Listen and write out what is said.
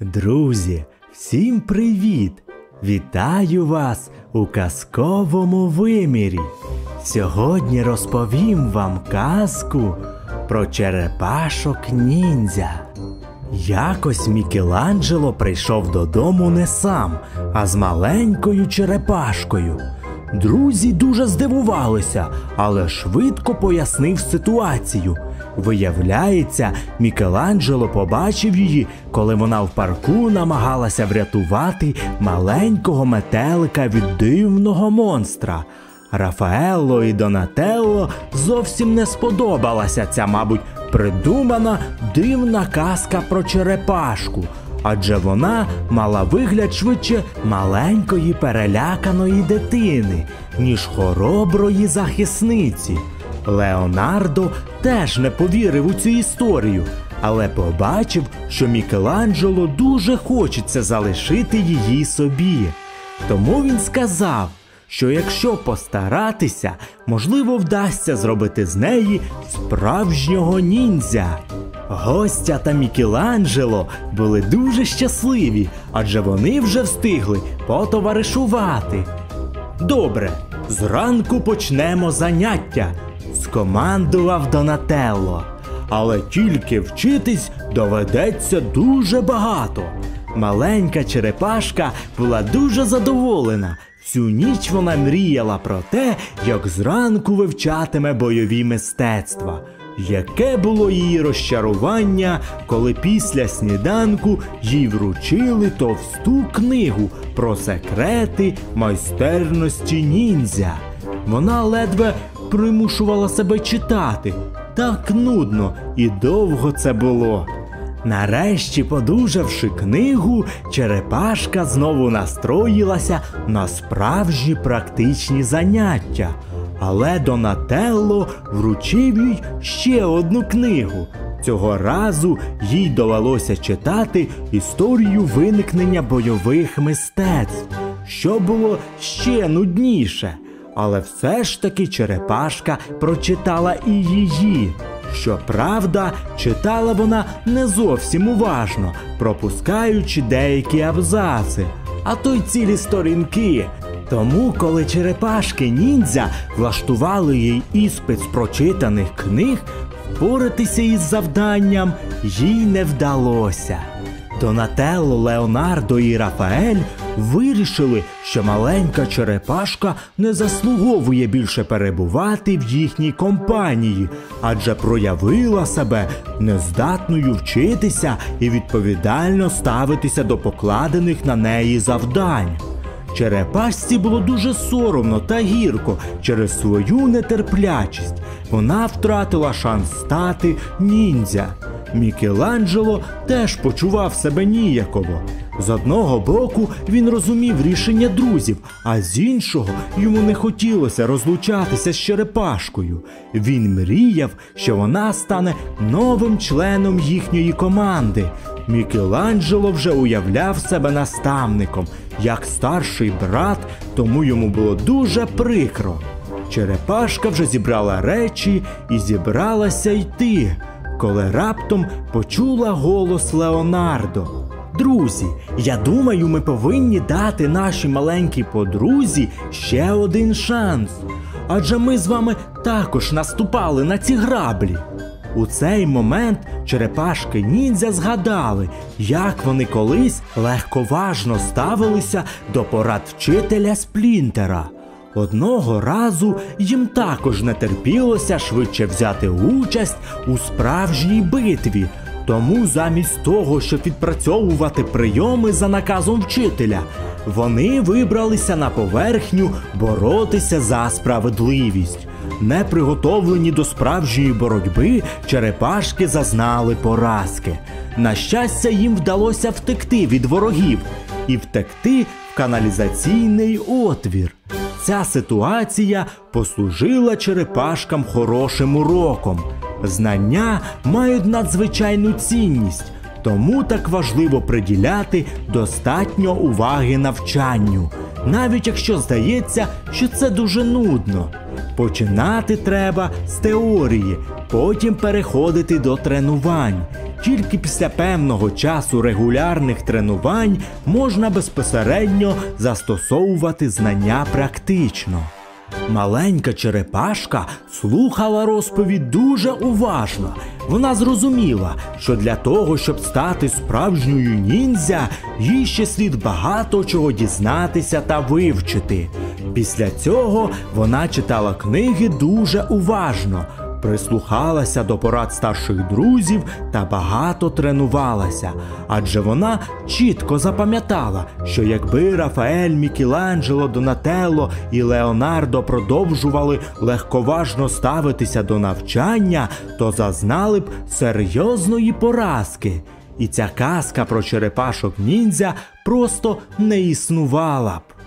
Друзі, всім привіт! Вітаю вас у казковому вимірі. Сьогодні розповім вам казку про черепашок ніндзя. Якось Мікеланджело прийшов додому не сам, а з маленькою черепашкою. Друзі дуже здивувалися, але швидко пояснив ситуацію. Виявляється, Мікеланджело побачив її, коли вона в парку намагалася врятувати маленького метелика від дивного монстра. Рафаелло і Донателло зовсім не сподобалася ця, мабуть, придумана дивна казка про черепашку, адже вона мала вигляд швидше маленької переляканої дитини, ніж хороброї захисниці. Леонардо теж не повірив у цю історію, але побачив, що Мікеланджело дуже хочеться залишити її собі. Тому він сказав, що якщо постаратися, можливо, вдасться зробити з неї справжнього ніндзя. Гостя та Мікеланджело були дуже щасливі, адже вони вже встигли потоваришувати. Добре, зранку почнемо заняття, скомандував Донателло. Але тільки вчитись доведеться дуже багато. Маленька черепашка була дуже задоволена. Всю ніч вона мріяла про те, як зранку вивчатиме бойові мистецтва. Яке було її розчарування, коли після сніданку їй вручили товсту книгу про секрети майстерності ніндзя. Вона ледве примушувала себе читати. Так нудно і довго це було. Нарешті, подужавши книгу, черепашка знову настроїлася на справжні практичні заняття. Але Донателло вручив їй ще одну книгу. Цього разу їй довелося читати історію виникнення бойових мистецтв, що було ще нудніше. Але все ж таки черепашка прочитала і її. Щоправда, читала вона не зовсім уважно, пропускаючи деякі абзаци, а то й цілі сторінки. Тому, коли черепашки ніндзя влаштували їй іспит з прочитаних книг, впоратися із завданням їй не вдалося. Донателло, Леонардо і Рафаель вирішили, що маленька черепашка не заслуговує більше перебувати в їхній компанії, адже проявила себе нездатною вчитися і відповідально ставитися до покладених на неї завдань. Черепашці було дуже соромно та гірко через свою нетерплячість. Вона втратила шанс стати ніндзя. Мікеланджело теж почував себе ніяково. З одного боку він розумів рішення друзів, а з іншого йому не хотілося розлучатися з черепашкою. Він мріяв, що вона стане новим членом їхньої команди. Мікеланджело вже уявляв себе наставником, як старший брат, тому йому було дуже прикро. Черепашка вже зібрала речі і зібралася йти, коли раптом почула голос Леонардо. Друзі, я думаю, ми повинні дати нашій маленькій подрузі ще один шанс. Адже ми з вами також наступали на ці граблі. У цей момент черепашки ніндзя згадали, як вони колись легковажно ставилися до порад вчителя Сплінтера. Одного разу їм також не терпілося швидше взяти участь у справжній битві. Тому замість того, щоб відпрацьовувати прийоми за наказом вчителя, вони вибралися на поверхню боротися за справедливість. Не приготовлені до справжньої боротьби, черепашки зазнали поразки. На щастя, їм вдалося втекти від ворогів і втекти в каналізаційний отвір. Ця ситуація послужила черепашкам хорошим уроком. Знання мають надзвичайну цінність, тому так важливо приділяти достатньо уваги навчанню, навіть якщо здається, що це дуже нудно. Починати треба з теорії, потім переходити до тренувань. Тільки після певного часу регулярних тренувань можна безпосередньо застосовувати знання практично. Маленька черепашка слухала розповідь дуже уважно. Вона зрозуміла, що для того, щоб стати справжньою ніндзя, їй ще слід багато чого дізнатися та вивчити. Після цього вона читала книги дуже уважно, прислухалася до порад старших друзів та багато тренувалася, адже вона чітко запам'ятала, що якби Рафаель, Мікеланджело, Донателло і Леонардо продовжували легковажно ставитися до навчання, то зазнали б серйозної поразки. І ця казка про черепашок ніндзя просто не існувала б.